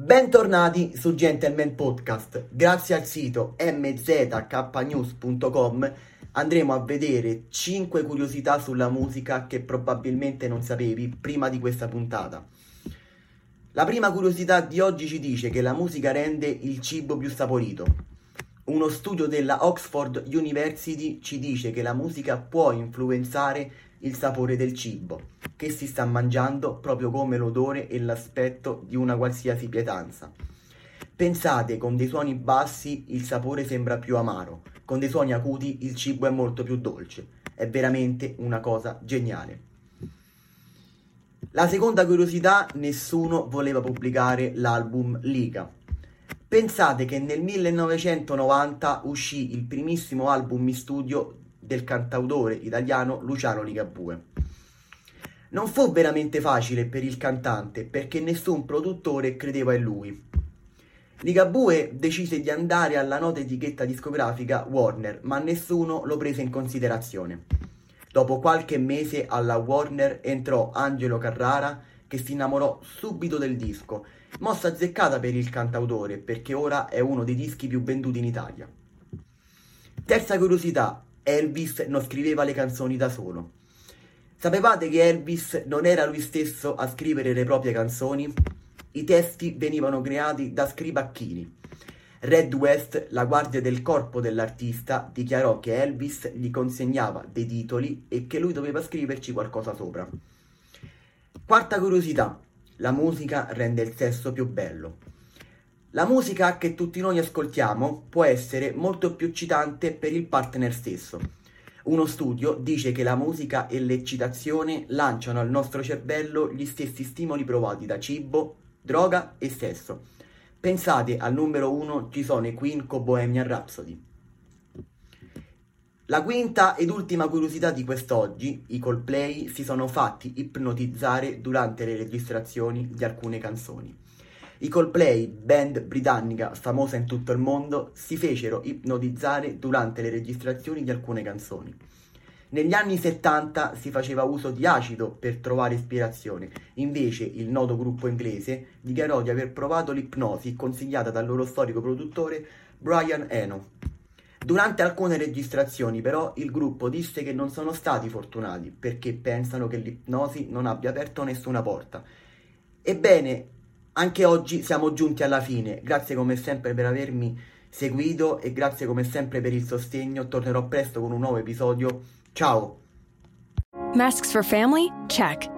Bentornati su Gentleman Podcast. Grazie al sito mzknews.com andremo a vedere 5 curiosità sulla musica che probabilmente non sapevi prima di questa puntata. La prima curiosità di oggi ci dice che la musica rende il cibo più saporito. Uno studio della Oxford University ci dice che la musica può influenzare il sapore del cibo che si sta mangiando proprio come l'odore e l'aspetto di una qualsiasi pietanza. Pensate, con dei suoni bassi il sapore sembra più amaro, con dei suoni acuti il cibo è molto più dolce. È veramente una cosa geniale. La seconda curiosità, nessuno voleva pubblicare l'album Liga. Pensate che nel 1990 uscì il primissimo album in studio del cantautore italiano Luciano Ligabue. Non fu veramente facile per il cantante perché nessun produttore credeva in lui. Ligabue decise di andare alla nota etichetta discografica Warner, ma nessuno lo prese in considerazione. Dopo qualche mese alla Warner entrò Angelo Carrara che si innamorò subito del disco, mossa azzeccata per il cantautore perché ora è uno dei dischi più venduti in Italia. Terza curiosità, Elvis non scriveva le canzoni da solo. Sapevate che Elvis non era lui stesso a scrivere le proprie canzoni? I testi venivano creati da scribacchini. Red West, la guardia del corpo dell'artista, dichiarò che Elvis gli consegnava dei titoli e che lui doveva scriverci qualcosa sopra. Quarta curiosità, la musica rende il sesso più bello. La musica che tutti noi ascoltiamo può essere molto più eccitante per il partner stesso. Uno studio dice che la musica e l'eccitazione lanciano al nostro cervello gli stessi stimoli provati da cibo, droga e sesso. Pensate al numero uno ci sono i Queen con Bohemian Rhapsody. La quinta ed ultima curiosità di quest'oggi, i Coldplay si sono fatti ipnotizzare durante le registrazioni di alcune canzoni. I Coldplay, band britannica famosa in tutto il mondo, si fecero ipnotizzare durante le registrazioni di alcune canzoni. Negli anni 70 si faceva uso di acido per trovare ispirazione, invece il noto gruppo inglese dichiarò di aver provato l'ipnosi consigliata dal loro storico produttore Brian Eno. Durante alcune registrazioni però il gruppo disse che non sono stati fortunati perché pensano che l'ipnosi non abbia aperto nessuna porta. Ebbene, anche oggi siamo giunti alla fine, grazie come sempre per avermi seguito e grazie come sempre per il sostegno. Tornerò presto con un nuovo episodio. Ciao! Masks for family? Check.